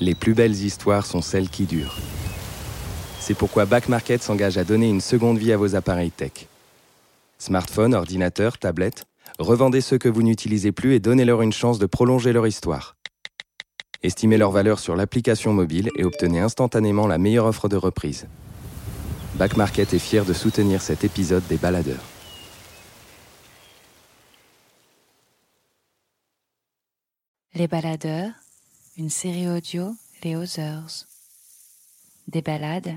Les plus belles histoires sont celles qui durent. C'est pourquoi Back Market s'engage à donner une seconde vie à vos appareils tech. Smartphones, ordinateurs, tablettes, revendez ceux que vous n'utilisez plus et donnez-leur une chance de prolonger leur histoire. Estimez leur valeur sur l'application mobile et obtenez instantanément la meilleure offre de reprise. Back Market est fier de soutenir cet épisode des baladeurs. Les baladeurs, une série audio Les Others. Des balades,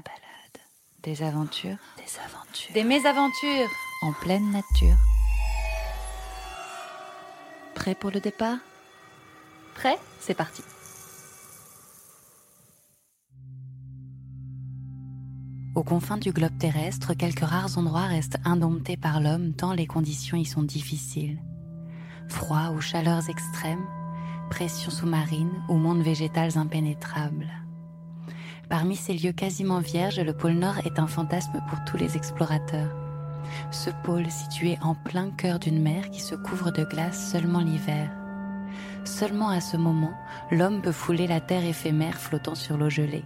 des aventures, Des aventures. des mésaventures en pleine nature. Prêt pour le départ? Prêt? C'est parti. Aux confins du globe terrestre, quelques rares endroits restent indomptés par l'homme tant les conditions y sont difficiles. Froid ou chaleurs extrêmes, pression sous-marine ou mondes végétales impénétrables. Parmi ces lieux quasiment vierges, le pôle Nord est un fantasme pour tous les explorateurs. Ce pôle situé en plein cœur d'une mer qui se couvre de glace seulement l'hiver. Seulement à ce moment, l'homme peut fouler la terre éphémère flottant sur l'eau gelée.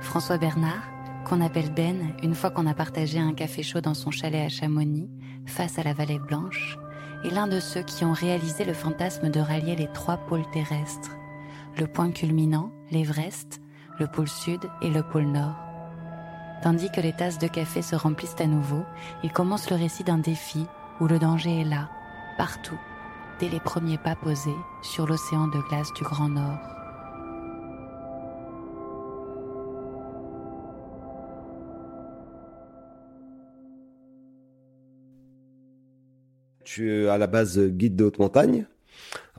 François Bernard, qu'on appelle Ben une fois qu'on a partagé un café chaud dans son chalet à Chamonix, face à la vallée blanche, est l'un de ceux qui ont réalisé le fantasme de rallier les trois pôles terrestres, le point culminant, l'Everest, le pôle sud et le pôle nord. Tandis que les tasses de café se remplissent à nouveau, il commence le récit d'un défi où le danger est là, partout, dès les premiers pas posés sur l'océan de glace du Grand Nord. Suis à la base guide de haute montagne.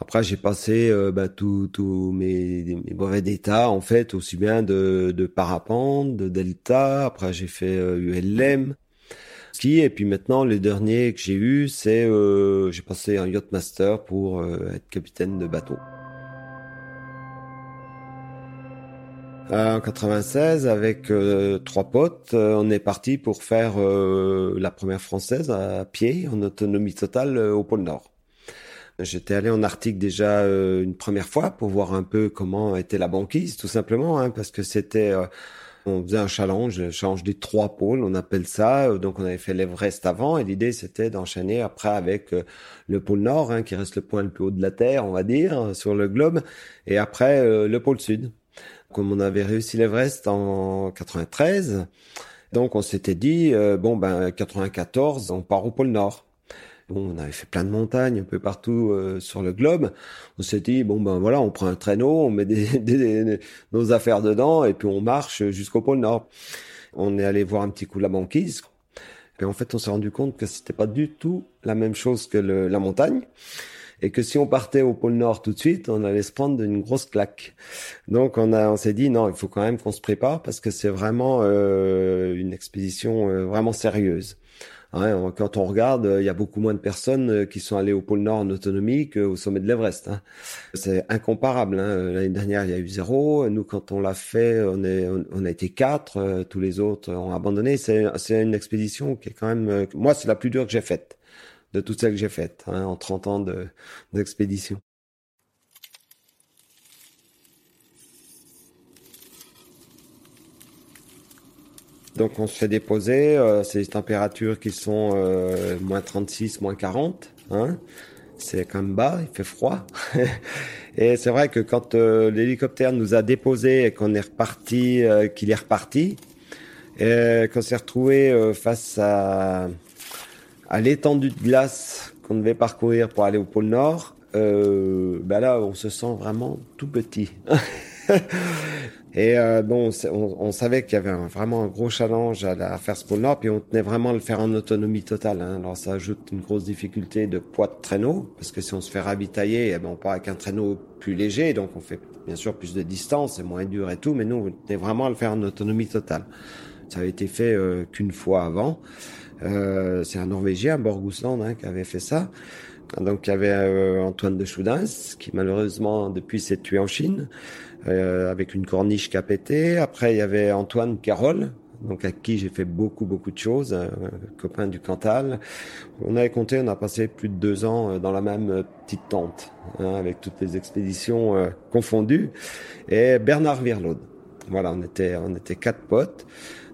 Après, j'ai passé euh, bah, tous mes, mes brevets d'état, en fait, aussi bien de, de parapente, de delta. Après, j'ai fait euh, ULM, ski. Et puis maintenant, le dernier que j'ai eu, c'est euh, j'ai passé un yacht master pour euh, être capitaine de bateau. En 96, avec euh, trois potes, euh, on est parti pour faire euh, la première française à pied, en autonomie totale, euh, au pôle Nord. J'étais allé en Arctique déjà euh, une première fois pour voir un peu comment était la banquise, tout simplement, hein, parce que c'était, euh, on faisait un challenge, le challenge des trois pôles, on appelle ça. Euh, Donc on avait fait l'Everest avant, et l'idée c'était d'enchaîner après avec euh, le pôle Nord, hein, qui reste le point le plus haut de la Terre, on va dire, sur le globe, et après euh, le pôle Sud. Comme on avait réussi l'Everest en 93, donc on s'était dit euh, bon ben 94, on part au pôle Nord. Bon, on avait fait plein de montagnes un peu partout euh, sur le globe. On s'est dit bon ben voilà, on prend un traîneau, on met nos affaires dedans et puis on marche jusqu'au pôle Nord. On est allé voir un petit coup la banquise. Et en fait, on s'est rendu compte que c'était pas du tout la même chose que la montagne et que si on partait au pôle Nord tout de suite, on allait se prendre une grosse claque. Donc on a, on s'est dit non, il faut quand même qu'on se prépare parce que c'est vraiment euh, une expédition euh, vraiment sérieuse. Hein, quand on regarde, euh, il y a beaucoup moins de personnes euh, qui sont allées au pôle Nord en autonomie qu'au sommet de l'Everest. Hein. C'est incomparable. Hein. L'année dernière, il y a eu zéro. Nous, quand on l'a fait, on, est, on, on a été quatre. Euh, Tous les autres ont abandonné. C'est une expédition qui est quand même, euh, moi, c'est la plus dure que j'ai faite de toutes celles que j'ai faites hein, en 30 ans de- d'expédition. Donc on se fait déposer, euh, c'est des températures qui sont euh, moins 36, moins 40. Hein. C'est quand même bas, il fait froid. et c'est vrai que quand euh, l'hélicoptère nous a déposés et qu'on est reparti, qu'il est reparti, et qu'on s'est retrouvé face à, à l'étendue de glace qu'on devait parcourir pour aller au pôle Nord, euh, ben là on se sent vraiment tout petit. Et euh, bon, on, on savait qu'il y avait un- vraiment un gros challenge à, la- à faire ce pôle Nord, puis on tenait vraiment à le faire en autonomie totale. Hein. Alors ça ajoute une grosse difficulté de poids de traîneau, parce que si on se fait ravitailler, eh ben, on part avec un traîneau plus léger, donc on fait bien sûr plus de distance, c'est moins dur et tout, mais nous, on tenait vraiment à le faire en autonomie totale. Ça avait été fait euh, qu'une fois avant. Euh, c'est un Norvégien, Borgusland, hein, qui avait fait ça. Donc il y avait euh, Antoine de Choudens, qui malheureusement depuis s'est tué en Chine, euh, avec une corniche qui a pété. Après il y avait Antoine Carole donc avec qui j'ai fait beaucoup beaucoup de choses, un copain du Cantal. On avait compté, on a passé plus de deux ans dans la même petite tente, hein, avec toutes les expéditions confondues. Et Bernard Virlaude. Voilà, on était on était quatre potes.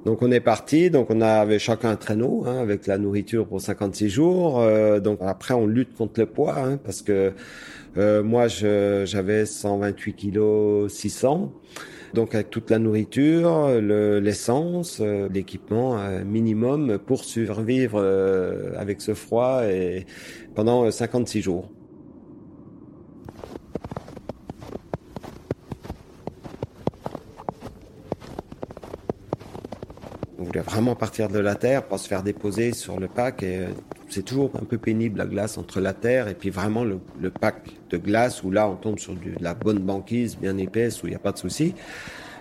Donc on est parti, donc on avait chacun un traîneau hein, avec la nourriture pour 56 jours. Euh, donc après on lutte contre le poids hein, parce que euh, moi j'avais 128 kilos 600. Donc avec toute la nourriture, l'essence, euh, l'équipement minimum pour survivre avec ce froid et pendant 56 jours. Voulait vraiment partir de la terre, pas se faire déposer sur le pack. Et euh, c'est toujours un peu pénible la glace entre la terre et puis vraiment le, pack de glace où là on tombe sur de la bonne banquise bien épaisse où il n'y a pas de souci.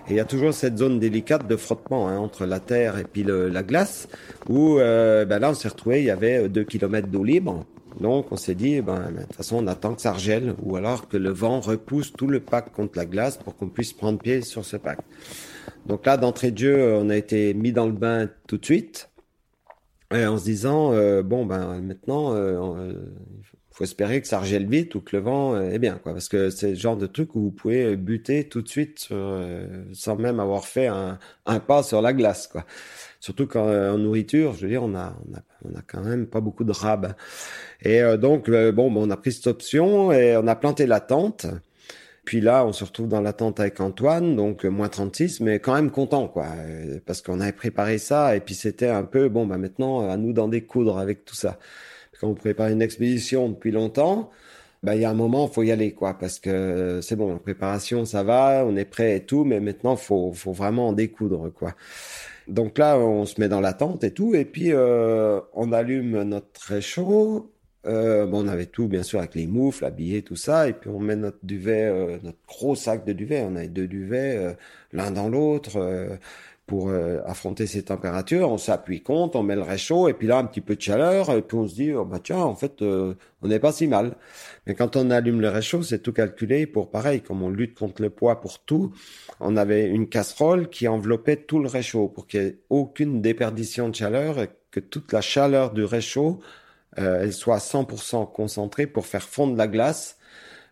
Et il y a toujours cette zone délicate de frottement hein, entre la terre et puis la glace où euh, ben là on s'est retrouvé, il y avait 2 km d'eau libre. Donc on s'est dit, ben, de toute façon on attend que ça regèle ou alors que le vent repousse tout le pack contre la glace pour qu'on puisse prendre pied sur ce pack. Donc là, d'entrée de jeu, on a été mis dans le bain tout de suite, en se disant euh, bon ben maintenant, il euh, faut espérer que ça regèle vite ou que le vent est bien, quoi, parce que c'est le genre de truc où vous pouvez buter tout de suite euh, sans même avoir fait un, pas sur la glace, quoi. Surtout quand en nourriture, je veux dire, on a, on a, on a quand même pas beaucoup de rab. Et donc bon, ben, on a pris cette option et on a planté la tente. Puis là, on se retrouve dans la tente avec Antoine, donc euh, moins 36, mais quand même content, quoi, euh, parce qu'on avait préparé ça, et puis c'était un peu, bon, bah maintenant, à nous d'en découdre avec tout ça. Quand on prépare une expédition depuis longtemps, bah il y a un moment, faut y aller, quoi, parce que c'est bon, la préparation, ça va, on est prêt et tout, mais maintenant, faut, faut vraiment en découdre, quoi. Donc là, on se met dans la tente et tout, et puis euh, on allume notre réchaud, euh, bon, on avait tout, bien sûr, avec les moufles, habillés, tout ça. Et puis, on met notre duvet, euh, notre gros sac de duvet. On avait deux duvets, euh, l'un dans l'autre, pour affronter ces températures. On s'appuie contre, on met le réchaud. Et puis là, un petit peu de chaleur. Et puis, on se dit, oh, bah tiens, en fait, on n'est pas si mal. Mais quand on allume le réchaud, c'est tout calculé pour pareil. Comme on lutte contre le poids pour tout, on avait une casserole qui enveloppait tout le réchaud pour qu'il n'y ait aucune déperdition de chaleur et que toute la chaleur du réchaud euh, elle soit 100% concentrée pour faire fondre la glace,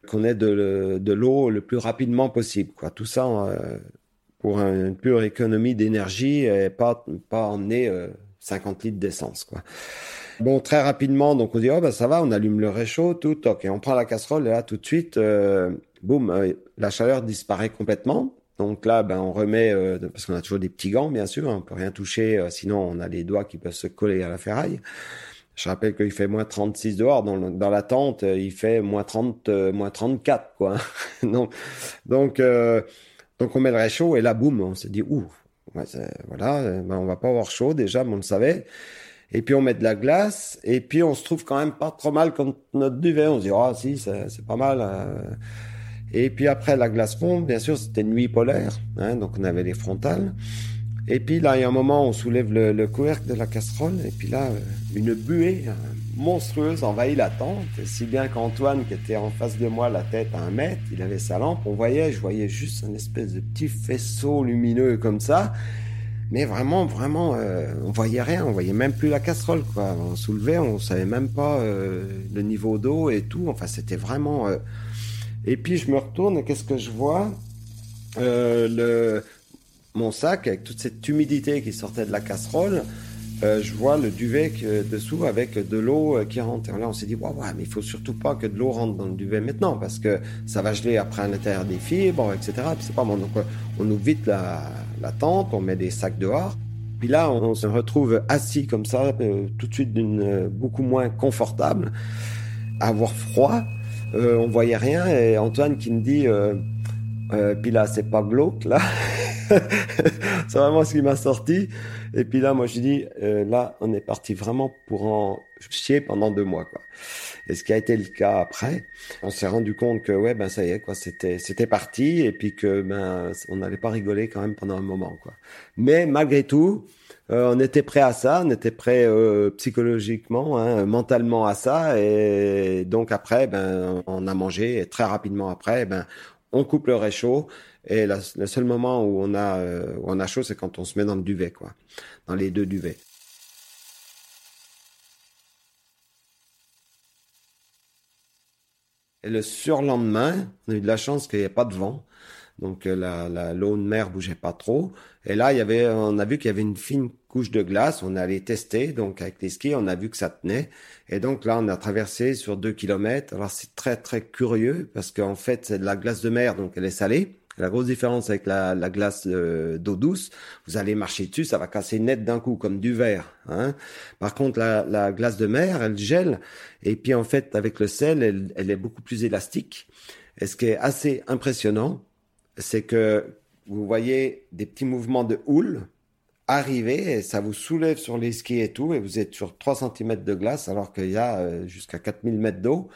qu'on ait de, l'eau le plus rapidement possible. Quoi. Tout ça euh, pour une pure économie d'énergie et pas, emmener 50 litres d'essence. Quoi. Bon, très rapidement, donc on dit, oh ben ça va, on allume le réchaud, tout, ok, on prend la casserole et là tout de suite, euh, boum, la chaleur disparaît complètement. Donc là, ben on remet, parce qu'on a toujours des petits gants, bien sûr, on peut rien toucher, sinon on a les doigts qui peuvent se coller à la ferraille. Je rappelle qu'il fait moins 36 dehors. Dans, la tente, euh, il fait moins 30, euh, moins 34, quoi. donc, donc, euh, donc, on met le réchaud et là, boum, on s'est dit, ouh, voilà, ben, on va pas avoir chaud déjà, mais on le savait. Et puis on met de la glace, et puis on se trouve quand même pas trop mal contre notre duvet. On se dit, ah si, c'est pas mal. Et puis après, la glace fond, bien sûr, c'était nuit polaire, hein, donc on avait les frontales. Et puis là, il y a un moment, on soulève le, couvercle de la casserole, et puis là, euh, une buée euh, monstrueuse envahit la tente, si bien qu'Antoine, qui était en face de moi, la tête à un mètre, il avait sa lampe, on voyait, je voyais juste un espèce de petit faisceau lumineux comme ça, mais vraiment, vraiment, euh, on voyait rien, on voyait même plus la casserole, quoi. On soulevait, on savait même pas le niveau d'eau et tout, enfin, c'était vraiment... Et puis je me retourne, et qu'est-ce que je vois? Le mon sac avec toute cette humidité qui sortait de la casserole. Euh, je vois le duvet dessous avec de l'eau euh, qui rentre. Et là, on s'est dit, ouais, mais il faut surtout pas que de l'eau rentre dans le duvet maintenant parce que ça va geler après à l'intérieur des fibres, etc. c'est pas bon. Donc, euh, on ouvre vite la, tente, on met des sacs dehors. Puis là, on, se retrouve assis comme ça, tout de suite d'une beaucoup moins confortable, avoir froid. on voyait rien et Antoine qui me dit, puis là, c'est pas glauque là. c'est vraiment ce qui m'a sorti. Et puis là, moi, je dis, euh, là, on est parti vraiment pour en chier pendant deux mois, quoi. Et ce qui a été le cas après, on s'est rendu compte que ouais, ben ça y est, quoi, c'était c'était parti, et puis que ben on n'allait pas rigoler quand même pendant un moment, quoi. Mais malgré tout, euh, on était prêt à ça, on était prêt euh, psychologiquement, hein, mentalement à ça, et donc après, ben on a mangé, et très rapidement après, ben on coupe le réchaud et le seul moment où on a où on a chaud, c'est quand on se met dans le duvet, quoi, dans les deux duvets. Et le surlendemain, on a eu de la chance qu'il n'y ait pas de vent. Donc euh, la, la l'eau de mer bougeait pas trop. Et là, il y avait, on a vu qu'il y avait une fine couche de glace. On allait tester, donc avec les skis, on a vu que ça tenait. Et donc là, on a traversé sur deux kilomètres. Alors c'est très très curieux parce qu'en fait, c'est de la glace de mer, donc elle est salée. La grosse différence avec la, la glace euh, d'eau douce, vous allez marcher dessus, ça va casser net d'un coup, comme du verre. Hein. Par contre, la, la, glace de mer, elle gèle, et puis en fait, avec le sel, elle, elle est beaucoup plus élastique. Et ce qui est assez impressionnant, c'est que vous voyez des petits mouvements de houle arriver et ça vous soulève sur les skis et tout et vous êtes sur 3 cm de glace alors qu'il y a euh, jusqu'à 4000 mètres d'eau.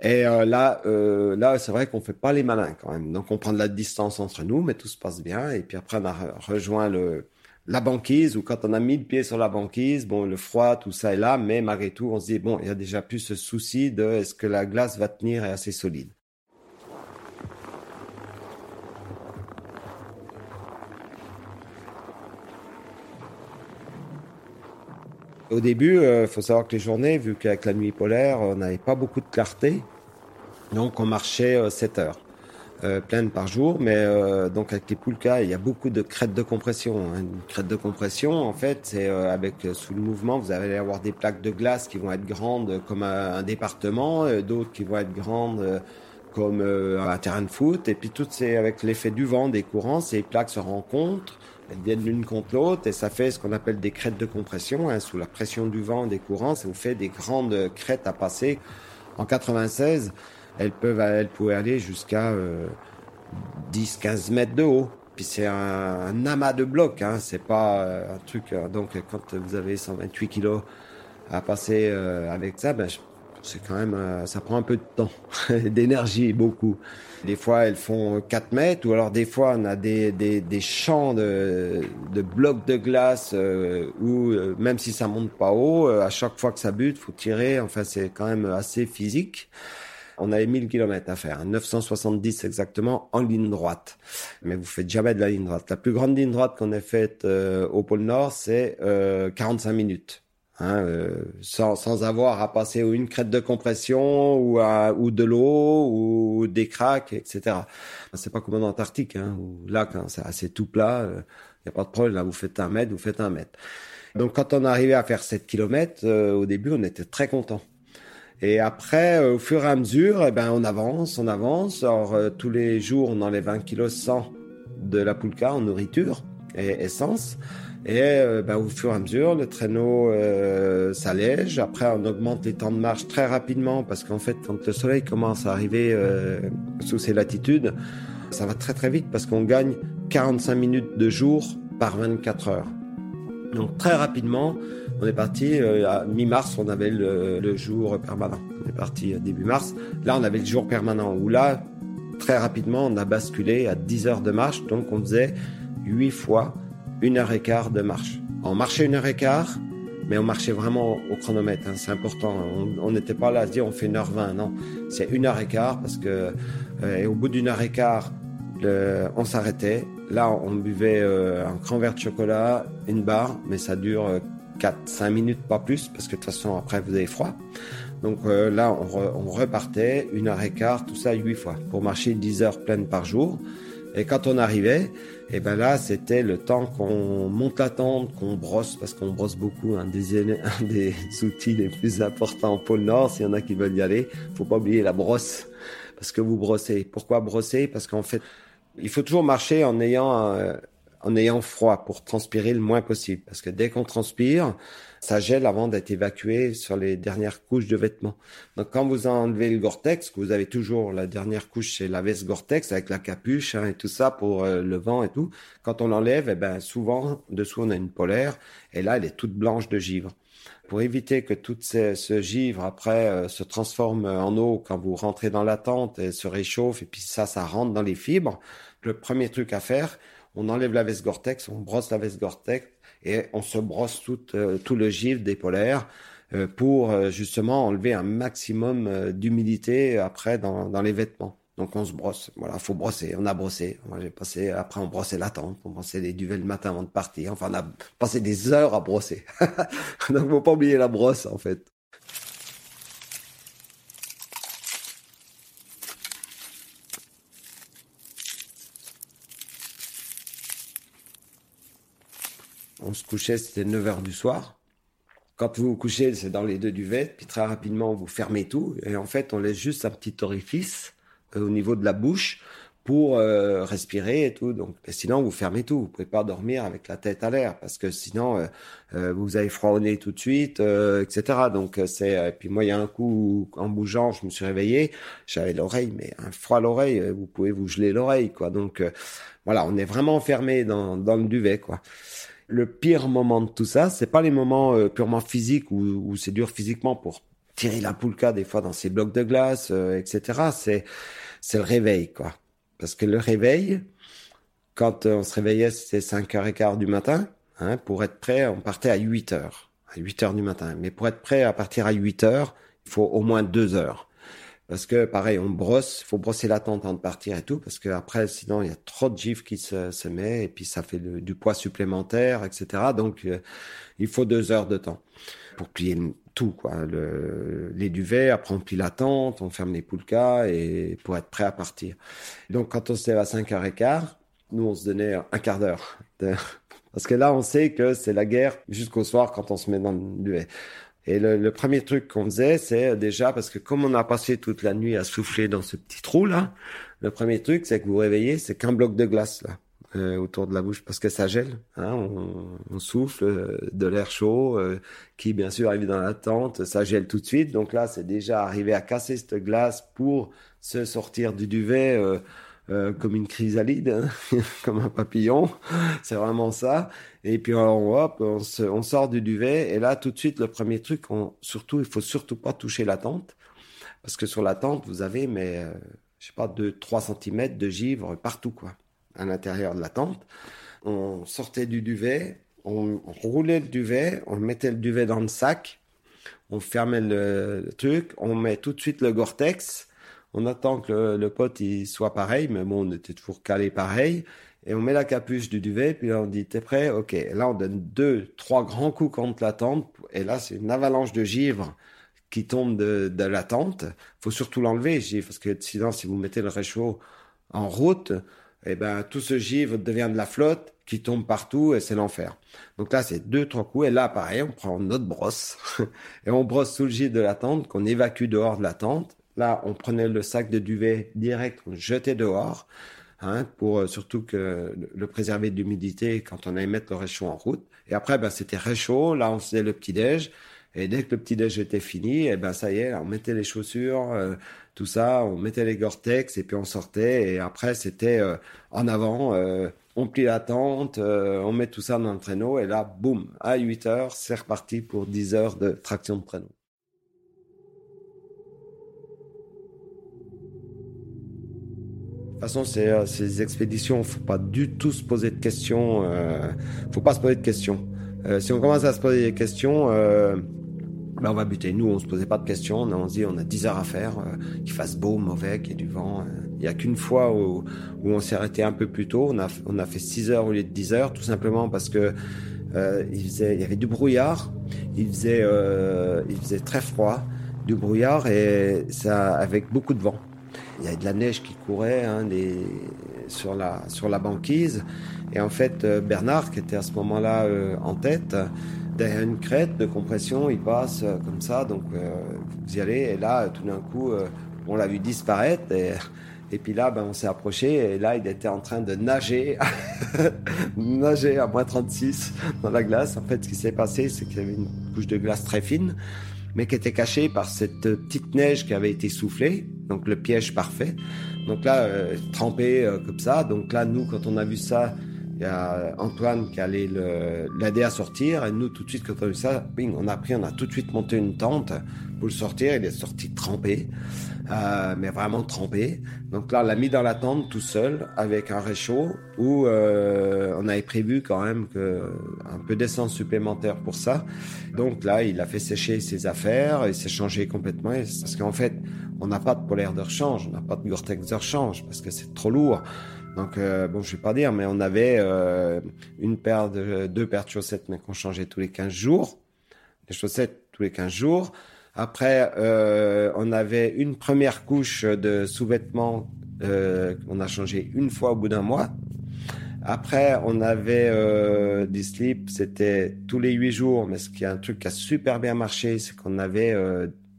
Et euh, là, euh, là, c'est vrai qu'on fait pas les malins quand même. Donc on prend de la distance entre nous, mais tout se passe bien. Et puis après, on a rejoint le la banquise ou quand on a mis le pied sur la banquise, bon, le froid, tout ça est là, mais malgré tout, on se dit bon, il y a déjà plus ce souci de est-ce que la glace va tenir et assez solide. Au début, il euh, faut savoir que les journées, vu qu'avec la nuit polaire, on n'avait pas beaucoup de clarté, donc on marchait 7 euh, heures. Euh, pleines par jour, mais euh, donc avec les poulkas, il y a beaucoup de crêtes de compression. Hein. Une crête de compression, en fait, c'est avec sous le mouvement, vous allez avoir des plaques de glace qui vont être grandes comme un, département, d'autres qui vont être grandes comme un terrain de foot, et puis tout c'est avec l'effet du vent, des courants, ces plaques se rencontrent, elles viennent l'une contre l'autre et ça fait ce qu'on appelle des crêtes de compression. Hein, sous la pression du vent, des courants, ça vous fait des grandes crêtes à passer. En 96, elles peuvent, elles pouvaient aller jusqu'à 10-15 mètres de haut. Puis c'est un, amas de blocs, hein. c'est pas euh, un truc. Euh, donc quand vous avez 128 kilos à passer euh, avec ça, ben, c'est quand même, ça prend un peu de temps, d'énergie, beaucoup. Des fois, elles font 4 mètres, ou alors des fois, on a des, des, des champs de, de blocs de glace où, même si ça monte pas haut, à chaque fois que ça bute, faut tirer. Enfin, c'est quand même assez physique. On avait 1000 km à faire, 970 exactement en ligne droite. Mais vous faites jamais de la ligne droite. La plus grande ligne droite qu'on ait faite euh, au pôle Nord, c'est euh, 45 minutes. Hein, euh, sans, avoir à passer une crête de compression ou, de l'eau ou des craques, etc. C'est pas comme en Antarctique, hein, où là, quand c'est assez tout plat, il euh, n'y a pas de problème. Là, vous faites un mètre, vous faites un mètre. Donc, quand on arrivait à faire 7 km, au début, on était très content. Et après, euh, au fur et à mesure, eh ben, on avance, on avance. Alors, euh, tous les jours, on enlève 20 kg 100 de la poulka en nourriture et essence. Et euh, ben, au fur et à mesure, le traîneau s'allège. Après, on augmente les temps de marche très rapidement parce qu'en fait, quand le soleil commence à arriver sous ces latitudes, ça va très très vite parce qu'on gagne 45 minutes de jour par 24 heures. Donc très rapidement, on est parti euh, à mi-mars, on avait le, jour permanent. On est parti euh, début mars. Là, on avait le jour permanent où là, très rapidement, on a basculé à 10 heures de marche. Donc, on faisait 8 fois une heure et quart de marche. On marchait une heure et quart, mais on marchait vraiment au chronomètre. Hein, c'est important. On n'était pas là à se dire on fait une heure vingt. Non, c'est une heure et quart parce que euh, et au bout d'une heure et quart, on s'arrêtait. Là, on buvait un grand verre de chocolat, une barre, mais ça dure 4-5 minutes, pas plus, parce que de toute façon, après, vous avez froid. Donc euh, là, on, repartait, une heure et quart, tout ça huit fois, pour marcher 10 heures pleines par jour. Et quand on arrivait, et ben là, c'était le temps qu'on monte la tente, qu'on brosse, parce qu'on brosse beaucoup, un des, un des outils les plus importants au pôle Nord, s'il y en a qui veulent y aller, faut pas oublier la brosse, parce que vous brossez. Pourquoi brosser? Parce qu'en fait, il faut toujours marcher en ayant... Euh, en ayant froid pour transpirer le moins possible. Parce que dès qu'on transpire, ça gèle avant d'être évacué sur les dernières couches de vêtements. Donc quand vous enlevez le Gore-Tex, vous avez toujours la dernière couche, c'est la veste Gore-Tex avec la capuche hein, et tout ça pour euh, le vent et tout. Quand on l'enlève, eh ben souvent dessous on a une polaire et là elle est toute blanche de givre. Pour éviter que tout ce, ce givre après euh, se transforme en eau quand vous rentrez dans la tente et se réchauffe et puis ça, ça rentre dans les fibres, le premier truc à faire, on enlève la veste Gore-Tex, on brosse la veste Gore-Tex et on se brosse tout, euh, tout le givre des polaires euh, pour euh, justement enlever un maximum d'humidité après dans, dans, les vêtements. Donc on se brosse. Voilà, faut brosser. On a brossé. Moi j'ai passé. Après on brossait la tente. On brossait les duvets le matin avant de partir. Enfin on a passé des heures à brosser. Donc faut pas oublier la brosse en fait. Se couchait, c'était 9 heures du soir. Quand vous vous couchez, c'est dans les deux duvets, puis très rapidement, vous fermez tout, et en fait, on laisse juste un petit orifice euh, au niveau de la bouche pour euh, respirer et tout. Donc, sinon, vous fermez tout. Vous pouvez pas dormir avec la tête à l'air parce que sinon, euh, vous avez froid au nez tout de suite, etc. Donc, c'est. Et puis moi, il y a un coup en bougeant, je me suis réveillé, j'avais l'oreille, mais un froid à l'oreille, vous pouvez vous geler l'oreille, quoi. Donc, voilà, on est vraiment enfermé dans le duvet, quoi le pire moment de tout ça, c'est pas les moments euh, purement physiques où, où c'est dur physiquement pour tirer la poulka des fois dans ces blocs de glace, euh, etc. C'est c'est le réveil quoi. Parce que le réveil, quand on se réveillait, c'était 5h15 du matin. Hein, pour être prêt, on partait à 8h. À 8h du matin. Mais pour être prêt à partir à 8h, il faut au moins 2 heures. Parce que pareil, on brosse, faut brosser la tente avant de partir et tout, parce que après, sinon il y a trop de gifs qui se, se met et puis ça fait du poids supplémentaire, etc. Donc euh, il faut deux heures de temps pour plier tout, quoi. Le, les duvets, après on plie la tente, on ferme les poulkas et pour être prêt à partir. Donc quand on se lève à 5h15, nous on se donnait un quart d'heure. Parce que là, on sait que c'est la guerre jusqu'au soir quand on se met dans le duvet. Et le, le premier truc qu'on faisait, c'est déjà parce que comme on a passé toute la nuit à souffler dans ce petit trou là, le premier truc, c'est que vous réveillez, c'est qu'un bloc de glace là euh, autour de la bouche parce que ça gèle. Hein, on, on, souffle euh, de l'air chaud euh, qui bien sûr arrive dans la tente, ça gèle tout de suite. Donc là, c'est déjà arrivé à casser cette glace pour se sortir du duvet. Euh, comme une chrysalide, hein, comme un papillon. C'est vraiment ça. Et puis on, hop, on, sort du duvet et là tout de suite le premier truc, surtout il faut surtout pas toucher la tente parce que sur la tente vous avez mais euh, je sais pas 2 3 cm de givre partout quoi à l'intérieur de la tente. On sortait du duvet, on, roulait le duvet, on mettait le duvet dans le sac, on fermait le, truc, on met tout de suite le Gore-Tex on attend que le, pote soit pareil, mais bon, on était toujours calé pareil. Et on met la capuche du duvet, puis là on dit t'es prêt? Ok. là on donne deux, trois grands coups contre la tente, et là c'est une avalanche de givre qui tombe de, la tente. Faut surtout l'enlever, parce que sinon si vous mettez le réchaud en route, eh ben tout ce givre devient de la flotte qui tombe partout et c'est l'enfer. Donc là c'est deux, trois coups, et là pareil, on prend notre brosse et on brosse sous le givre de la tente qu'on évacue dehors de la tente Là, on prenait le sac de duvet direct, on jetait dehors, hein, pour euh, surtout que le préserver de l'humidité quand on allait mettre le réchaud en route. Et après, ben, c'était réchaud. Là, on faisait le petit déj. Et dès que le petit déj était fini, et eh ben ça y est, on mettait les chaussures, euh, tout ça, on mettait les Gore-Tex et puis on sortait. Et après, c'était euh, en avant, euh, on plie la tente, euh, on met tout ça dans le traîneau et là, boum, à 8 heures, c'est reparti pour 10 heures de traction de traîneau. De toute façon, c'est euh, ces expéditions, faut pas du tout se poser de questions. Euh, faut pas se poser de questions. Euh, si on commence à se poser des questions, euh, ben on va buter. Nous, on se posait pas de questions. On, se dit, on a 10 heures à faire, euh, qu'il fasse beau, mauvais, qu'il y ait du vent. Euh. Il y a qu'une fois où, où on s'est arrêté un peu plus tôt. On a, on a fait 6 heures au lieu de 10 heures, tout simplement parce que il, faisait, il y avait du brouillard. Il faisait, il faisait très froid, du brouillard et ça avec beaucoup de vent. Il y avait de la neige qui courait hein, des, sur, la, sur la banquise. Et en fait, euh, Bernard, qui était à ce moment-là euh, en tête, derrière une crête de compression, il passe euh, comme ça. Donc, euh, vous y allez. Et là, tout d'un coup, euh, on l'a vu disparaître. Et, et puis là, ben, on s'est approché. Et là, il était en train de nager, nager à moins 36 dans la glace. En fait, ce qui s'est passé, c'est qu'il y avait une couche de glace très fine mais qui était caché par cette petite neige qui avait été soufflée, donc le piège parfait. Donc là, euh, trempé euh, comme ça. Donc là, nous, quand on a vu ça, Il y a Antoine qui allait l'aider à sortir. Et nous, tout de suite, quand on a vu ça, on a pris, on a tout de suite monté une tente pour le sortir. Il est sorti trempé, euh, mais vraiment trempé. Donc là, on l'a mis dans la tente tout seul avec un réchaud où euh, on avait prévu quand même que un peu d'essence supplémentaire pour ça. Donc là, il a fait sécher ses affaires et s'est changé complètement. Parce qu'en fait, on n'a pas de polaire de rechange, on n'a pas de Gore-Tex de rechange parce que c'est trop lourd. Donc euh, bon, je vais pas dire, mais on avait euh, une paire de deux paires de chaussettes, mais qu'on changeait tous les 15 jours. Les chaussettes tous les 15 jours. Après, euh, on avait une première couche de sous-vêtements qu'on a changé une fois au bout d'un mois. Après, on avait des slips, c'était tous les huit jours, mais ce qui est un truc qui a super bien marché, c'est qu'on avait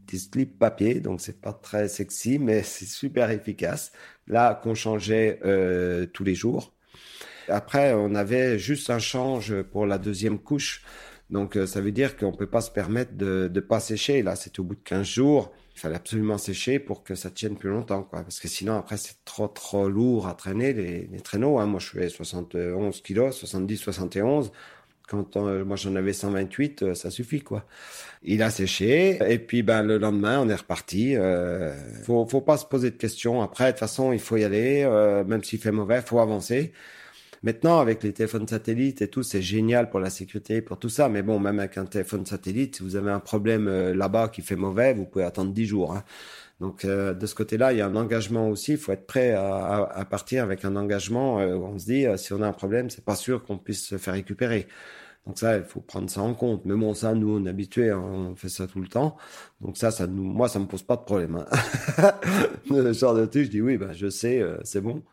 des slips papier, donc c'est pas très sexy, mais c'est super efficace. Là, qu'on changeait euh, tous les jours. Après, on avait juste un change pour la deuxième couche. Donc, euh, ça veut dire qu'on peut pas se permettre de ne pas sécher. Là, c'est au bout de 15 jours. Il fallait absolument sécher pour que ça tienne plus longtemps. Parce que sinon, après, c'est trop, trop lourd à traîner, les, les traîneaux. Hein. Moi, je fais 71 kilos, 70, 71. Quand euh, moi j'en avais 128, euh, ça suffit quoi. Il a séché et puis ben le lendemain on est reparti. Euh, faut faut pas se poser de questions. Après de toute façon il faut y aller, euh, même s'il fait mauvais, faut avancer. Maintenant avec les téléphones satellites et tout, c'est génial pour la sécurité, pour tout ça. Mais bon, même avec un téléphone satellite, si vous avez un problème là-bas qui fait mauvais, vous pouvez attendre 10 jours. Hein. Donc de ce côté-là, il y a un engagement aussi. Il faut être prêt à, partir avec un engagement. où on se dit, si on a un problème, c'est pas sûr qu'on puisse se faire récupérer. Donc ça, il faut prendre ça en compte. Mais bon, ça, nous, on est habitués, hein, on fait ça tout le temps. Donc ça, ça moi, ça me pose pas de problème. Hein. le genre de truc, je dis oui, ben, je sais, euh, c'est bon.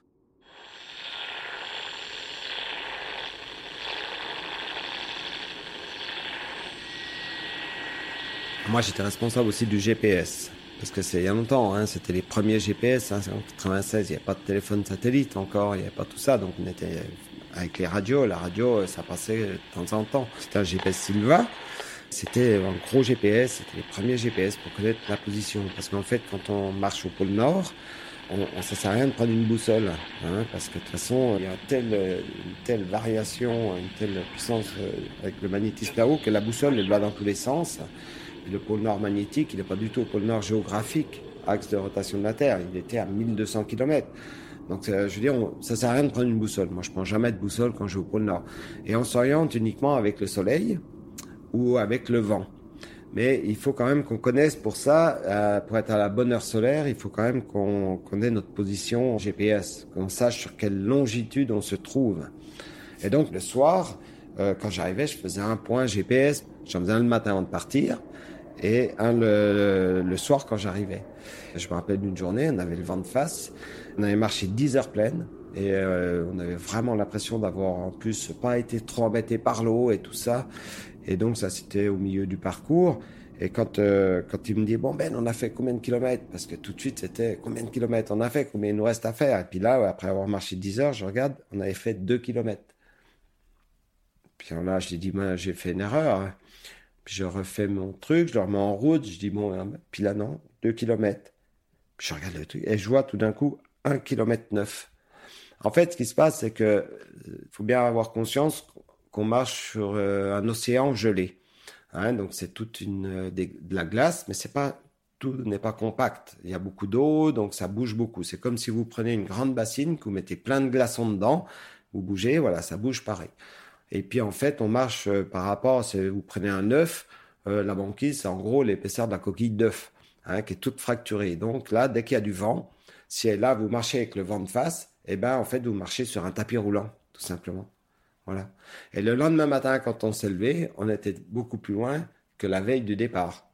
Moi, j'étais responsable aussi du GPS. Parce que c'est il y a longtemps, hein, c'était les premiers GPS. Hein, en 96, il n'y avait pas de téléphone satellite encore, il n'y avait pas tout ça. Donc on était avec les radios. La radio, ça passait de temps en temps. C'était un GPS Silva. C'était un gros GPS, c'était les premiers GPS pour connaître la position. Parce qu'en fait, quand on marche au pôle Nord, on, on, ça sert à rien de prendre une boussole, hein, parce que de toute façon, il y a telle, une telle variation, une telle puissance euh, avec le magnétisme là-haut que la boussole elle va dans tous les sens. Le pôle Nord magnétique, il n'est pas du tout au pôle Nord géographique, axe de rotation de la Terre. Il était à 1200 km. Donc, euh, je veux dire, on, ça sert à rien de prendre une boussole. Moi, je prends jamais de boussole quand je vais au pôle Nord. Et on s'oriente uniquement avec le soleil ou avec le vent. Mais il faut quand même qu'on connaisse pour ça, euh, pour être à la bonne heure solaire, il faut quand même qu'on qu ait notre position GPS, qu'on sache sur quelle longitude on se trouve. Et donc le soir, euh, quand j'arrivais, je faisais un point GPS. J'en faisais un le matin avant de partir et un le, soir quand j'arrivais. Je me rappelle d'une journée, on avait le vent de face, on avait marché 10 heures pleines et euh, on avait vraiment l'impression d'avoir en plus pas été trop embêté par l'eau et tout ça. Et donc ça c'était au milieu du parcours. Et quand euh, quand il me dit bon Ben on a fait combien de kilomètres? Parce que tout de suite c'était combien de kilomètres on a fait? Combien il nous reste à faire? Et puis là après avoir marché 10 heures je regarde on avait fait 2 kilomètres. Puis là j'ai dit ben j'ai fait une erreur. Hein. Puis je refais mon truc je le remets en route je dis bon puis là non 2 kilomètres. Puis je regarde le truc et je vois tout d'un coup 1 km 9. En fait, ce qui se passe, c'est que faut bien avoir conscience qu'on marche sur euh, un océan gelé. Hein, donc c'est toute une euh, de la glace, mais c'est pas tout n'est pas compact. Il y a beaucoup d'eau, donc ça bouge beaucoup. C'est comme si vous prenez une grande bassine, que vous mettez plein de glaçons dedans, vous bougez, voilà, ça bouge pareil. Et puis en fait, on marche euh, par rapport, si vous prenez un œuf, euh, la banquise, c'est en gros l'épaisseur de la coquille d'œuf, hein, qui est toute fracturée. Donc là, dès qu'il y a du vent, si là vous marchez avec le vent de face, eh ben en fait vous marchez sur un tapis roulant, tout simplement. Voilà. Et le lendemain matin, quand on s'est levé, on était beaucoup plus loin que la veille du départ.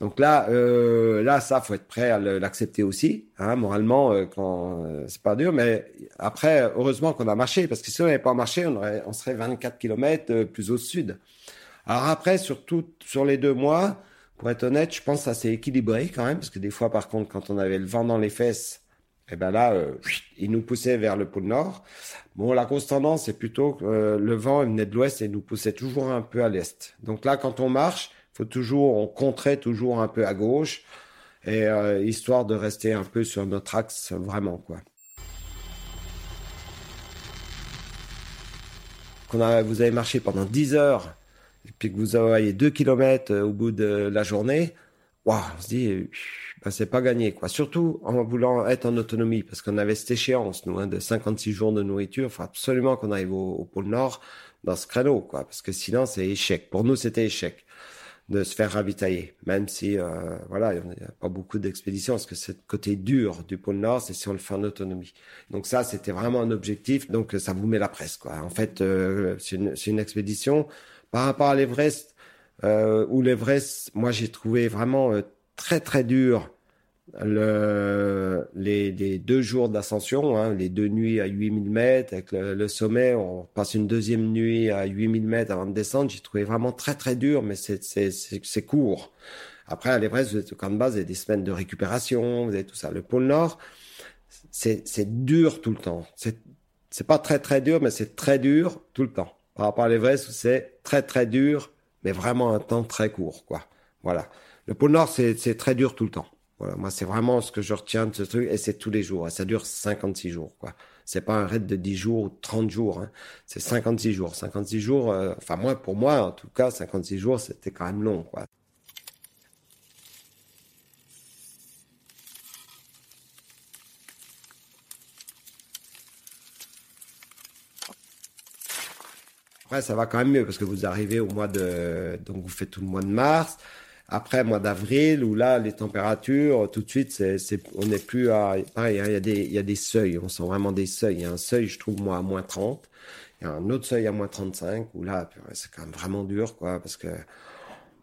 Donc là, euh, là, ça, faut être prêt à l'accepter aussi, hein, moralement, euh, quand euh, c'est pas dur. Mais après, heureusement qu'on a marché, parce que si on n'avait pas marché, on, serait 24 km euh, plus au sud. Alors après, surtout sur les deux mois, pour être honnête, je pense que ça s'est équilibré quand même, parce que des fois, par contre, quand on avait le vent dans les fesses, et eh ben là, euh, il nous poussait vers le pôle Nord. Bon, la grosse tendance, c'est plutôt que le vent venait de l'ouest et nous poussait toujours un peu à l'est. Donc là, quand on marche, faut toujours, on compterait toujours un peu à gauche, et euh, histoire de rester un peu sur notre axe vraiment, quoi. qu'on a, vous avez marché pendant 10 heures, et puis que vous avez 2 km au bout de la journée, waouh, on se dit, ben, c'est pas gagné, quoi. Surtout en voulant être en autonomie, parce qu'on avait cette échéance, nous, hein, de 56 jours de nourriture. Il faut absolument qu'on arrive au, pôle Nord dans ce créneau, quoi, parce que sinon, c'est échec. Pour nous, c'était échec de se faire ravitailler, même si euh, voilà, il n'y a pas beaucoup d'expéditions, parce que c'est côté dur du pôle Nord, c'est si on le fait en autonomie. Donc ça, c'était vraiment un objectif, donc ça vous met la presse, quoi. En fait, euh, c'est une, une, expédition par rapport à l'Everest, euh, où l'Everest, moi j'ai trouvé vraiment euh, très très dur le, les, les, deux jours d'ascension, hein, les deux nuits à 8000 mètres, avec le, sommet, on passe une deuxième nuit à 8000 mètres avant de descendre. J'ai trouvé vraiment très très dur, mais c'est court. Après, à l'Everest, vous êtes au camp de base, vous avez des semaines de récupération, vous avez tout ça. Le pôle Nord, c'est dur tout le temps. C'est pas très très dur, mais c'est très dur tout le temps. Par rapport à l'Everest, c'est très très dur, mais vraiment un temps très court, quoi. Voilà. Le pôle Nord, c'est très dur tout le temps. Voilà, moi, c'est vraiment ce que je retiens de ce truc, et c'est tous les jours. Ça dure 56 jours, quoi. C'est pas un raid de 10 jours ou 30 jours, hein. c'est 56 jours. 56 jours, euh, enfin, moi, pour moi, en tout cas, 56 jours, c'était quand même long, quoi. Après, ça va quand même mieux parce que vous arrivez au mois de, donc vous faites tout le mois de mars. Après, mois d'avril, où là, les températures, tout de suite, c'est, c'est, on n'est plus à. Pareil, hein, il y, a des, il y a des seuils, on sent vraiment des seuils. Il y a un seuil, je trouve, moi, à moins 30. Il y a un autre seuil à moins 35, où là, c'est quand même vraiment dur, quoi, parce que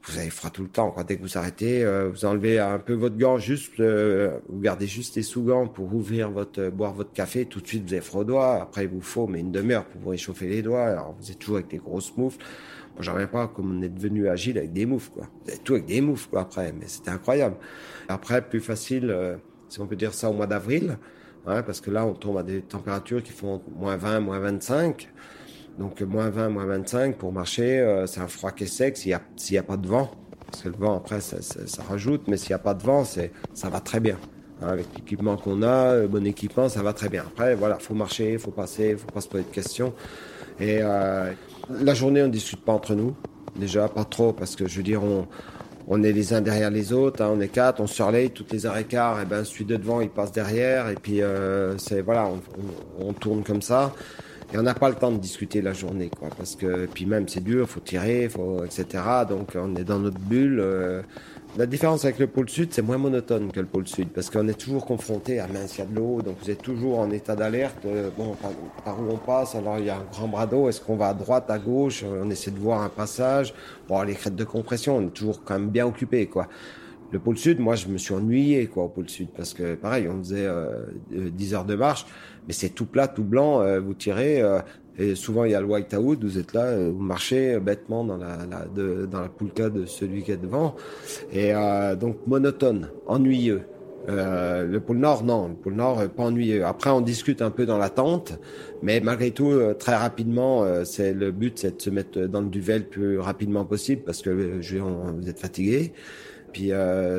vous avez froid tout le temps. Quoi. Dès que vous arrêtez, euh, vous enlevez un peu votre gant, juste, euh, vous gardez juste les sous-gants pour ouvrir votre, boire votre café. Tout de suite, vous avez froid aux doigts. Après, il vous faut mais une demi-heure pour vous réchauffer les doigts. Alors, vous êtes toujours avec des grosses moufles. Reviens pas comme on est devenu agile avec des moufles, quoi. Tout avec des moufles, quoi, après. Mais c'était incroyable. Après, plus facile, euh, si on peut dire ça, au mois d'avril. Hein, parce que là, on tombe à des températures qui font moins 20, moins 25. Donc, moins 20, moins 25 pour marcher, euh, c'est un froid qui est sec s'il n'y a, a pas de vent. Parce que le vent, après, ça, ça, rajoute. Mais s'il n'y a pas de vent, ça va très bien. Hein, avec l'équipement qu'on a, le bon équipement, ça va très bien. Après, voilà, faut marcher, faut passer, faut pas se poser de questions. Et euh, la journée, on ne discute pas entre nous. Déjà, pas trop, parce que je veux dire, on, on est les uns derrière les autres, hein, on est quatre, on relaye toutes les arrêts quart, et ben celui de devant il passe derrière, et puis euh, c'est voilà, on, on, tourne comme ça, et on n'a pas le temps de discuter la journée, quoi, parce que puis même c'est dur, faut tirer, faut etc. Donc on est dans notre bulle. Euh, la différence avec le pôle sud, c'est moins monotone que le pôle sud, parce qu'on est toujours confronté à mince, il y a de l'eau, donc vous êtes toujours en état d'alerte. Euh, bon, par, où on passe, alors il y a un grand bras d'eau, est-ce qu'on va à droite, à gauche, on essaie de voir un passage. Bon, les crêtes de compression, on est toujours quand même bien occupé, quoi. Le pôle sud, moi, je me suis ennuyé, quoi, au pôle sud, parce que pareil, on faisait euh, 10 heures de marche, mais c'est tout plat, tout blanc, euh, vous tirez, euh, et souvent, il y a le white-out, vous êtes là, euh, vous marchez bêtement dans la, dans la poulka de celui qui est devant. Et euh, donc, monotone, ennuyeux. Euh, le pôle Nord, non. Le pôle Nord, pas ennuyeux. Après, on discute un peu dans la tente, mais malgré tout, très rapidement, c'est le but, c'est de se mettre dans le duvet le plus rapidement possible parce que on, vous êtes fatigué. Puis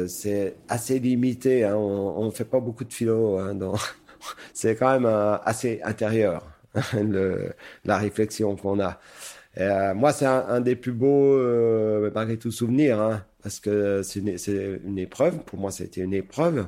c'est assez limité. Hein, on, ne fait pas beaucoup de philo. Hein, c'est quand même assez intérieur. la réflexion qu'on a. Euh, moi, c'est un, des plus beaux, euh, malgré tout, souvenirs, hein, parce que c'est une, épreuve. Pour moi, c'était une épreuve.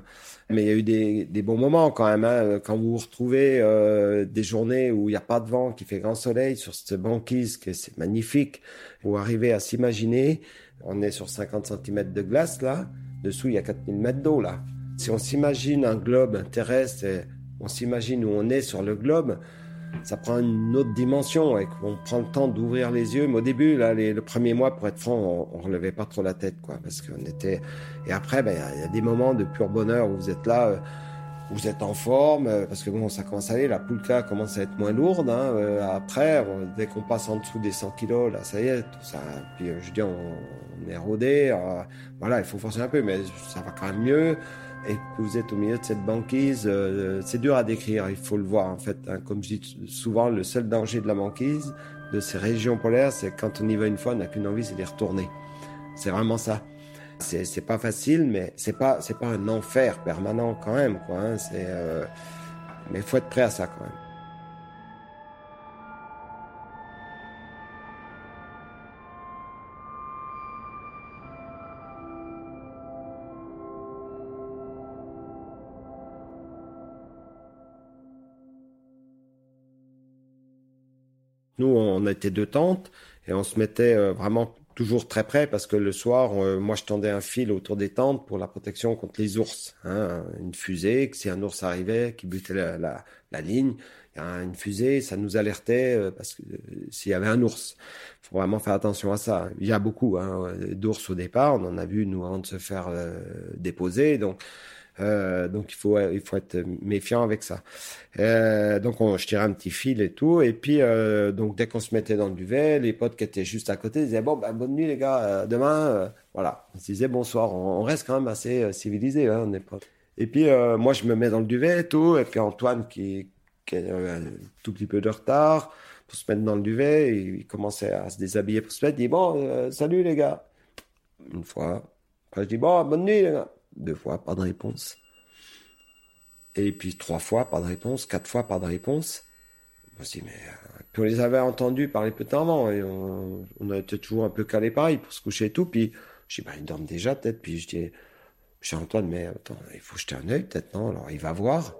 Mais il y a eu des, des bons moments quand même. Hein, quand vous vous retrouvez euh, des journées où il n'y a pas de vent, qui fait grand soleil sur cette banquise, que c'est magnifique, vous arrivez à s'imaginer, on est sur 50 cm de glace là, dessous il y a 4000 mètres d'eau là. Si on s'imagine un globe terrestre, on s'imagine où on est sur le globe, ça prend une autre dimension et qu'on prend le temps d'ouvrir les yeux. Mais au début, là, le premier mois, pour être franc, on, on, relevait pas trop la tête, quoi, parce qu'on était. Et après, ben, il y, a des moments de pur bonheur où vous êtes là, euh, vous êtes en forme, euh, parce que bon, ça commence à aller, la poulka commence à être moins lourde. Hein, euh, après, dès qu'on passe en dessous des 100 kilos, là, ça y est, tout ça. Puis je dis, on est rodé. voilà, il faut forcer un peu, mais ça va quand même mieux et que vous êtes au milieu de cette banquise, euh, c'est dur à décrire, il faut le voir en fait. Hein. Comme je dis souvent, le seul danger de la banquise, de ces régions polaires, c'est quand on y va une fois, on n'a qu'une envie, c'est d'y retourner. C'est vraiment ça. C'est, pas facile, mais c'est pas, pas un enfer permanent quand même, quoi. Hein. Euh... mais faut être prêt à ça quand même. Nous, on était deux tentes et on se mettait euh, vraiment toujours très près parce que le soir, euh, moi, je tendais un fil autour des tentes pour la protection contre les ours. Hein, une fusée, si un ours arrivait, qui butait la, la, la ligne, une fusée, ça nous alertait euh, parce que s'il y avait un ours, faut vraiment faire attention à ça. Il y a beaucoup hein, d'ours au départ, on en a vu nous avant de se faire déposer, donc euh, donc il faut il faut être méfiant avec ça. Euh, donc on, je tirais un petit fil et tout, et puis euh, donc dès qu'on se mettait dans le duvet, les potes qui étaient juste à côté disaient bon bah, bonne nuit les gars, demain voilà, on se disait bonsoir. On, reste quand même assez civilisé, hein, on n'est pas. Et puis moi je me mets dans le duvet et tout, et puis Antoine qui, qui a un tout petit peu de retard pour se mettre dans le duvet, il commençait à se déshabiller pour se mettre, il dit bon salut les gars, une fois. Après je dis bon bonne nuit les gars. Deux fois, pas de réponse. Et puis trois fois, pas de réponse. Quatre fois, pas de réponse. Me suis dit, mais... Euh, puis on les avait entendus parler peu de temps avant. Et on, on été toujours un peu calé pareil pour se coucher et tout. Puis je dis, bah, ils dorment déjà peut-être. Puis je dis, je dis Antoine, mais attends, il faut jeter un œil peut-être, non? Alors il va voir.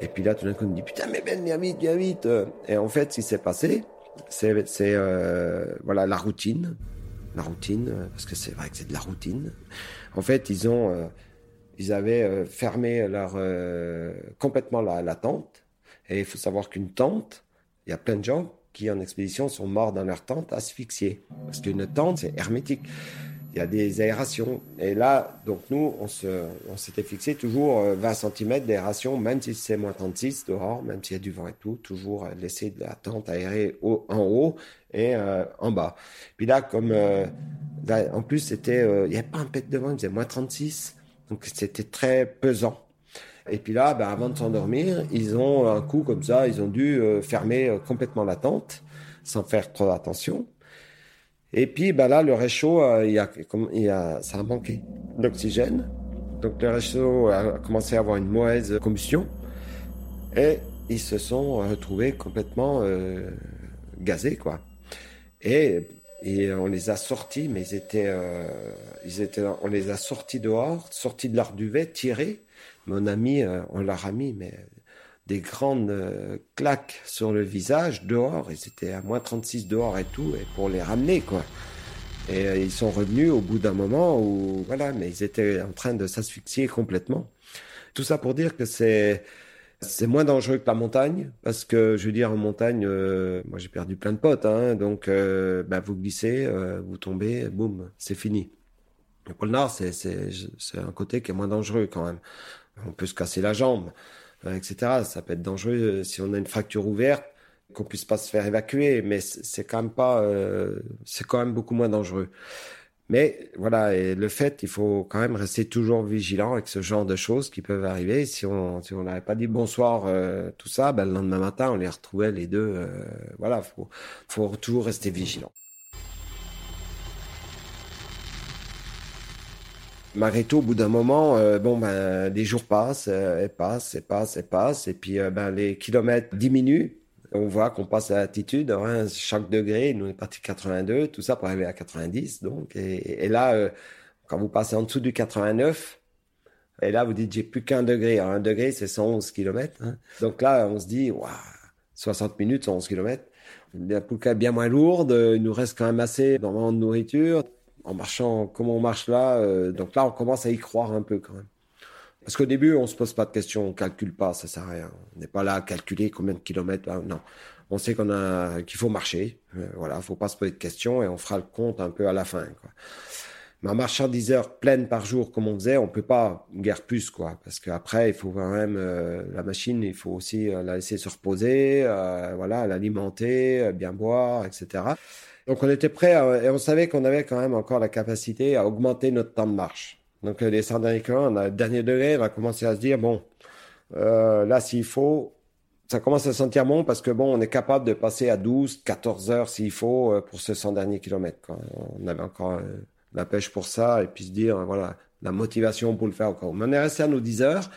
Et puis là, tout d'un coup, il me dit, putain, mais Ben, viens vite, viens vite. Et en fait, ce qui s'est passé, c'est, c'est euh, voilà, la routine. La routine, parce que c'est vrai que c'est de la routine. En fait, ils ont, euh, ils avaient euh, fermé leur euh, complètement la, la, tente. Et il faut savoir qu'une tente, il y a plein de gens qui en expédition sont morts dans leur tente asphyxiés. Parce qu'une tente, c'est hermétique. Il y a des aérations. Et là, donc nous, on s'était fixé toujours 20 cm d'aération, même si c'est moins 36 dehors, même s'il y a du vent et tout, toujours laisser de la tente aérée en haut et euh, en bas. Puis là, comme euh, en plus c'était, euh, il n'y avait pas un pet de vent, il faisait moins 36, donc c'était très pesant. Et puis là, ben, avant de s'endormir, ils ont un coup comme ça, ils ont dû fermer complètement la tente sans faire trop attention. Et puis ben là, le réchaud, il y a, il a, ça a manqué d'oxygène. Donc le réchaud a commencé à avoir une mauvaise combustion et ils se sont retrouvés complètement euh, gazés quoi. Et, et on les a sortis, mais ils étaient, euh, ils étaient, on les a sortis dehors, sortis de leur duvet, tirés. Mon ami, euh, on leur a mis, mais des grandes euh, claques sur le visage dehors. Ils étaient à moins 36 dehors et tout, et pour les ramener, quoi. Et euh, ils sont revenus au bout d'un moment où, voilà, mais ils étaient en train de s'asphyxier complètement. Tout ça pour dire que c'est, c'est moins dangereux que la montagne parce que je veux dire en montagne, euh, moi j'ai perdu plein de potes, hein, donc euh, bah, vous glissez, vous tombez, boum, c'est fini. Le pôle Nord, c'est un côté qui est moins dangereux quand même. On peut se casser la jambe, etc. Ça peut être dangereux euh, si on a une fracture ouverte, qu'on puisse pas se faire évacuer, mais c'est quand même pas, euh, c'est quand même beaucoup moins dangereux. Mais voilà, et le fait, il faut quand même rester toujours vigilant avec ce genre de choses qui peuvent arriver. Si on si on n'avait pas dit bonsoir, euh, tout ça, ben, le lendemain matin, on les retrouvait les deux. Euh, voilà, faut faut toujours rester vigilant. Tout, au bout d'un moment, euh, bon ben des jours passent, euh, et passent, et passent, et passent, et puis euh, ben les kilomètres diminuent on voit qu'on passe à l'altitude, hein, chaque degré, nous on est parti 82, tout ça pour arriver à 90. Donc, et, là, quand vous passez en dessous du 89, et là vous dites j'ai plus qu'un degré. Alors un degré c'est 111 km. Hein. Donc là on se dit waouh, 60 minutes, 111 km. La pouca bien moins lourde, il nous reste quand même assez de nourriture. En marchant comme on marche là, euh, donc là on commence à y croire un peu quand même. Parce qu'au début, on se pose pas de questions, on calcule pas, ça sert à rien. On n'est pas là à calculer combien de kilomètres. Non, on sait qu'on a qu'il faut marcher. Euh, voilà, faut pas se poser de questions et on fera le compte un peu à la fin. Mais en marchant 10 heures pleines par jour comme on faisait, on peut pas guère plus quoi, parce qu'après il faut quand même euh, la machine, il faut aussi euh, la laisser se reposer, voilà, l'alimenter, bien boire, etc. Donc on était prêt et on savait qu'on avait quand même encore la capacité à augmenter notre temps de marche. Donc les 100 derniers kilomètres, on dernier degré, on a commencé à se dire bon, euh, là s'il faut, ça commence à sentir bon parce que bon, on est capable de passer à 12, 14 heures s'il faut euh, pour ce 100 derniers kilomètres. On avait encore euh, la pêche pour ça et puis se dire voilà la motivation pour le faire encore. Mais on est resté à nos 10 heures.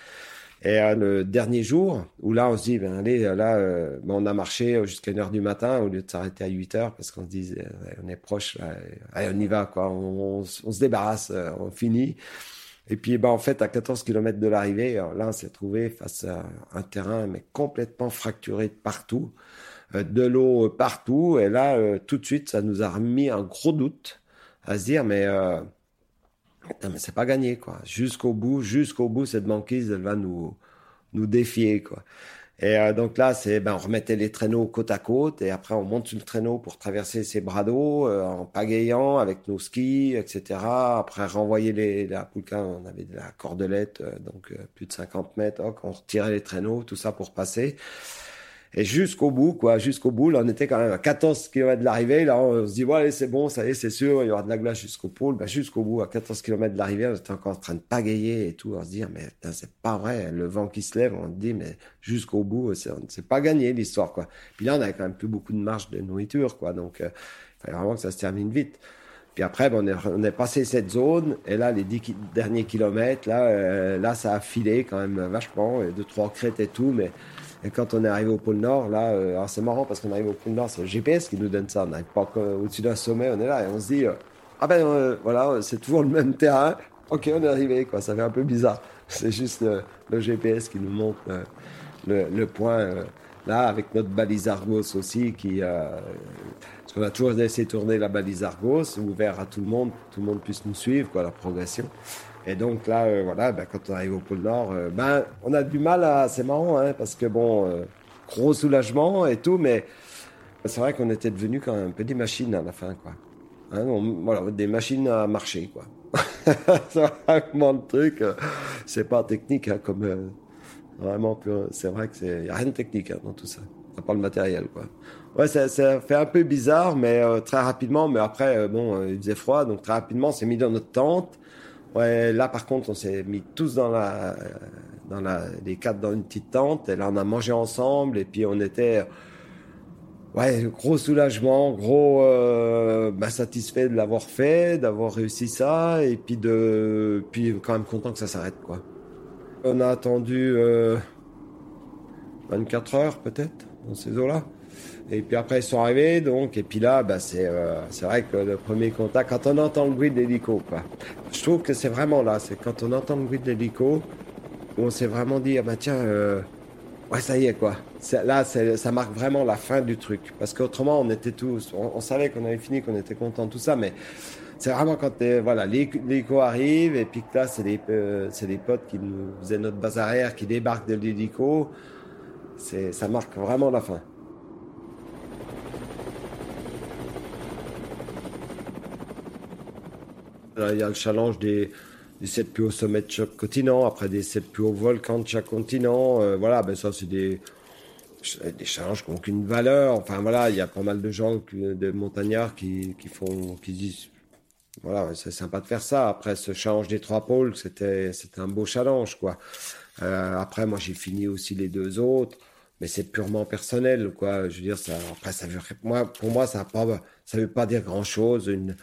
Et euh, le dernier jour, où là, on se dit, ben allez, là, euh, ben, on a marché jusqu'à 1 heure du matin au lieu de s'arrêter à 8 heures parce qu'on se dit, euh, on est proche, allez, on y va, quoi. On, se débarrasse, on finit. Et puis, ben, en fait, à 14 km de l'arrivée, là, on s'est trouvé face à un terrain, mais complètement fracturé de partout. de l'eau partout. Et là, tout de suite, ça nous a remis un gros doute à se dire, mais, mais c'est pas gagné, quoi. Jusqu'au bout, jusqu'au bout, cette banquise, elle va nous, nous défier, quoi. Et euh, donc là, c'est ben on remettait les traîneaux côte à côte et après on monte sur le traîneau pour traverser ces bras euh, en pagayant avec nos skis, etc. Après renvoyer les la poulka, on avait de la cordelette, euh, donc plus de 50 mètres, on retirait les traîneaux, tout ça pour passer. Et jusqu'au bout, quoi, jusqu'au bout, là, on était quand même à 14 km de l'arrivée. Là, on se dit, ouais, c'est bon, ça y est, c'est sûr, il y aura de la glace jusqu'au pôle. Ben, jusqu'au bout, à 14 km de l'arrivée, on était encore en train de pagayer et tout, on se dire, mais c'est pas vrai, le vent qui se lève, on se dit, mais jusqu'au bout, c'est pas gagné l'histoire, quoi. Puis là, on avait quand même plus beaucoup de marge de nourriture, quoi. Donc, euh, il fallait vraiment que ça se termine vite. Puis après, ben, on, est, on est passé cette zone, et là, les 10 derniers kilomètres, là, euh, là, ça a filé quand même vachement, et deux, trois crêtes et tout, mais et quand on est arrivé au pôle Nord, là, euh, c'est marrant parce qu'on arrive au pôle Nord, c'est le GPS qui nous donne ça. On n'arrive pas au-dessus d'un sommet, on est là et on se dit, euh, ah ben euh, voilà, c'est toujours le même terrain. Ok, on est arrivé, quoi. Ça fait un peu bizarre. C'est juste le, GPS qui nous montre le, point là, avec notre balise Argos aussi, qui, parce qu'on a toujours de tourner la balise Argos, ouvert à tout le monde, tout le monde puisse nous suivre, quoi, la progression. Et donc là, euh, voilà, ben, quand on arrive au pôle Nord, euh, ben, on a du mal à. C'est marrant, hein, parce que bon, euh, gros soulagement et tout, mais c'est vrai qu'on était devenu quand même un peu des machines à la fin, quoi. Hein, voilà, des machines à marcher, quoi. c'est vraiment le truc. c'est pas technique, hein, comme vraiment. C'est vrai que c'est, rien de technique hein, dans tout ça. À part le matériel, quoi. Ouais, ça, ça, fait un peu bizarre, mais très rapidement. Mais après, bon, il faisait froid, donc très rapidement, on s'est mis dans notre tente. Ouais, là par contre, on s'est mis tous dans la, dans la, les quatre dans une petite tente. Et là, on a mangé ensemble et puis on était, ouais, gros soulagement, gros, euh, bah, satisfait de l'avoir fait, d'avoir réussi ça et puis de, puis quand même content que ça s'arrête quoi. On a attendu euh, 24 heures peut-être dans ces eaux-là. Et puis après, ils sont arrivés, donc, et puis là, bah, c'est euh, vrai que le premier contact, quand on entend le bruit de l'hélico. Je trouve que c'est vraiment là, c'est quand on entend le bruit de l'hélico, où on s'est vraiment dit, ah bah tiens, euh, ouais, ça y est, quoi. Là, ça marque vraiment la fin du truc. Parce qu'autrement, on était tous, on, savait qu'on avait fini, qu'on était content, tout ça, mais c'est vraiment quand voilà, l'hélico arrive, et puis que là, c'est les, euh, les potes qui nous faisaient notre base arrière, qui débarquent de l'hélico, ça marque vraiment la fin. Il y a le challenge des, des 7 plus hauts sommets de chaque continent, après des 7 plus hauts volcans de chaque continent. Euh, voilà, ben ça, c'est des, des challenges qui n'ont aucune valeur. Enfin, voilà, il y a pas mal de gens, de montagnards qui, qui font, qui disent, voilà, c'est sympa de faire ça. Après, ce challenge des trois pôles, c'était, c'était un beau challenge, quoi. Euh, après, moi, j'ai fini aussi les deux autres, mais c'est purement personnel, quoi. Je veux dire, après, ça veut, moi, pour moi, ça ne veut pas dire grand chose. Une,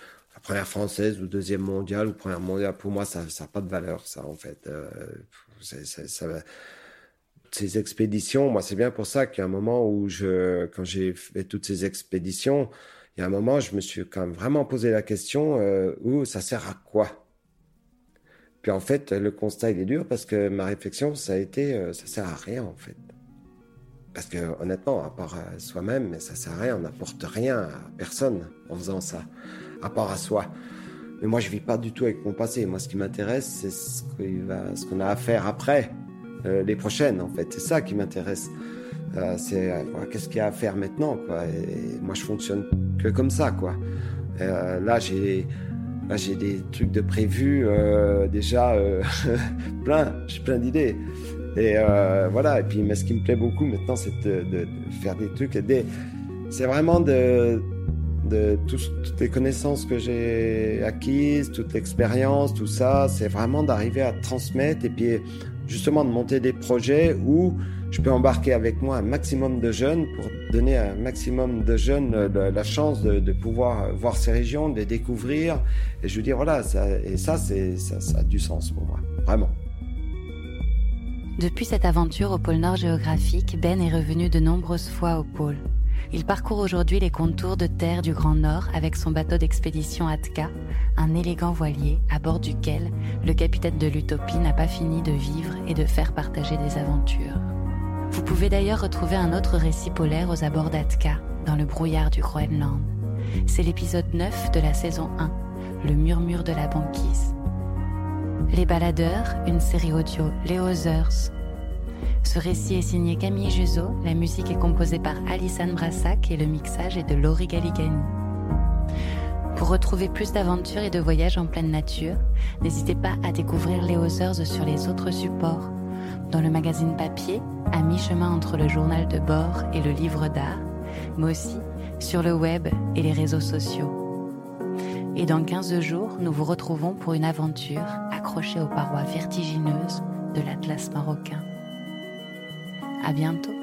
première française ou deuxième mondiale ou première mondiale, pour moi, ça n'a pas de valeur, ça, en fait. Euh, ces expéditions, moi, c'est bien pour ça qu'il y a un moment où je, quand j'ai fait toutes ces expéditions, il y a un moment, je me suis quand même vraiment posé la question, euh, où ça sert à quoi? Puis en fait, le constat, il est dur parce que ma réflexion, ça a été, euh, ça sert à rien, en fait. Parce que honnêtement, à part soi-même, ça sert à rien, on n'apporte rien à personne en faisant ça à part à soi. Mais moi, je vis pas du tout avec mon passé. Moi, ce qui m'intéresse, c'est ce qu'on a à faire après, euh, les prochaines, en fait. C'est ça qui m'intéresse. Euh, c'est euh, qu'est-ce qu'il y a à faire maintenant, quoi? Et, moi, je fonctionne que comme ça, quoi. là, j'ai j'ai des trucs de prévus déjà plein. J'ai plein d'idées. Et voilà. Et puis, mais ce qui me plaît beaucoup maintenant, c'est de, faire des trucs. C'est vraiment de toutes les connaissances que j'ai acquises, toute l'expérience, tout ça, c'est vraiment d'arriver à transmettre et puis justement de monter des projets où je peux embarquer avec moi un maximum de jeunes pour donner à un maximum de jeunes euh, la, chance de, pouvoir voir ces régions, de les découvrir. Et je veux dire, voilà, et ça, ça a du sens pour moi, vraiment. Depuis cette aventure au pôle Nord géographique, Ben est revenu de nombreuses fois au pôle. Il parcourt aujourd'hui les contours de terre du Grand Nord avec son bateau d'expédition Atka, un élégant voilier à bord duquel le capitaine de l'Utopie n'a pas fini de vivre et de faire partager des aventures. Vous pouvez d'ailleurs retrouver un autre récit polaire aux abords d'Atka, dans le brouillard du Groenland. C'est l'épisode 9 de la saison 1, Le murmure de la banquise. Les Baladeurs, une série audio Les Others. Ce récit est signé Camille Juzo, la musique est composée par Alison Brassac et le mixage est de Laurie Galigani. Pour retrouver plus d'aventures et de voyages en pleine nature, n'hésitez pas à découvrir les Others sur les autres supports, dans le magazine papier, à mi-chemin entre le journal de bord et le livre d'art, mais aussi sur le web et les réseaux sociaux. Et dans 15 jours, nous vous retrouvons pour une aventure accrochée aux parois vertigineuses de l'Atlas marocain. À bientôt!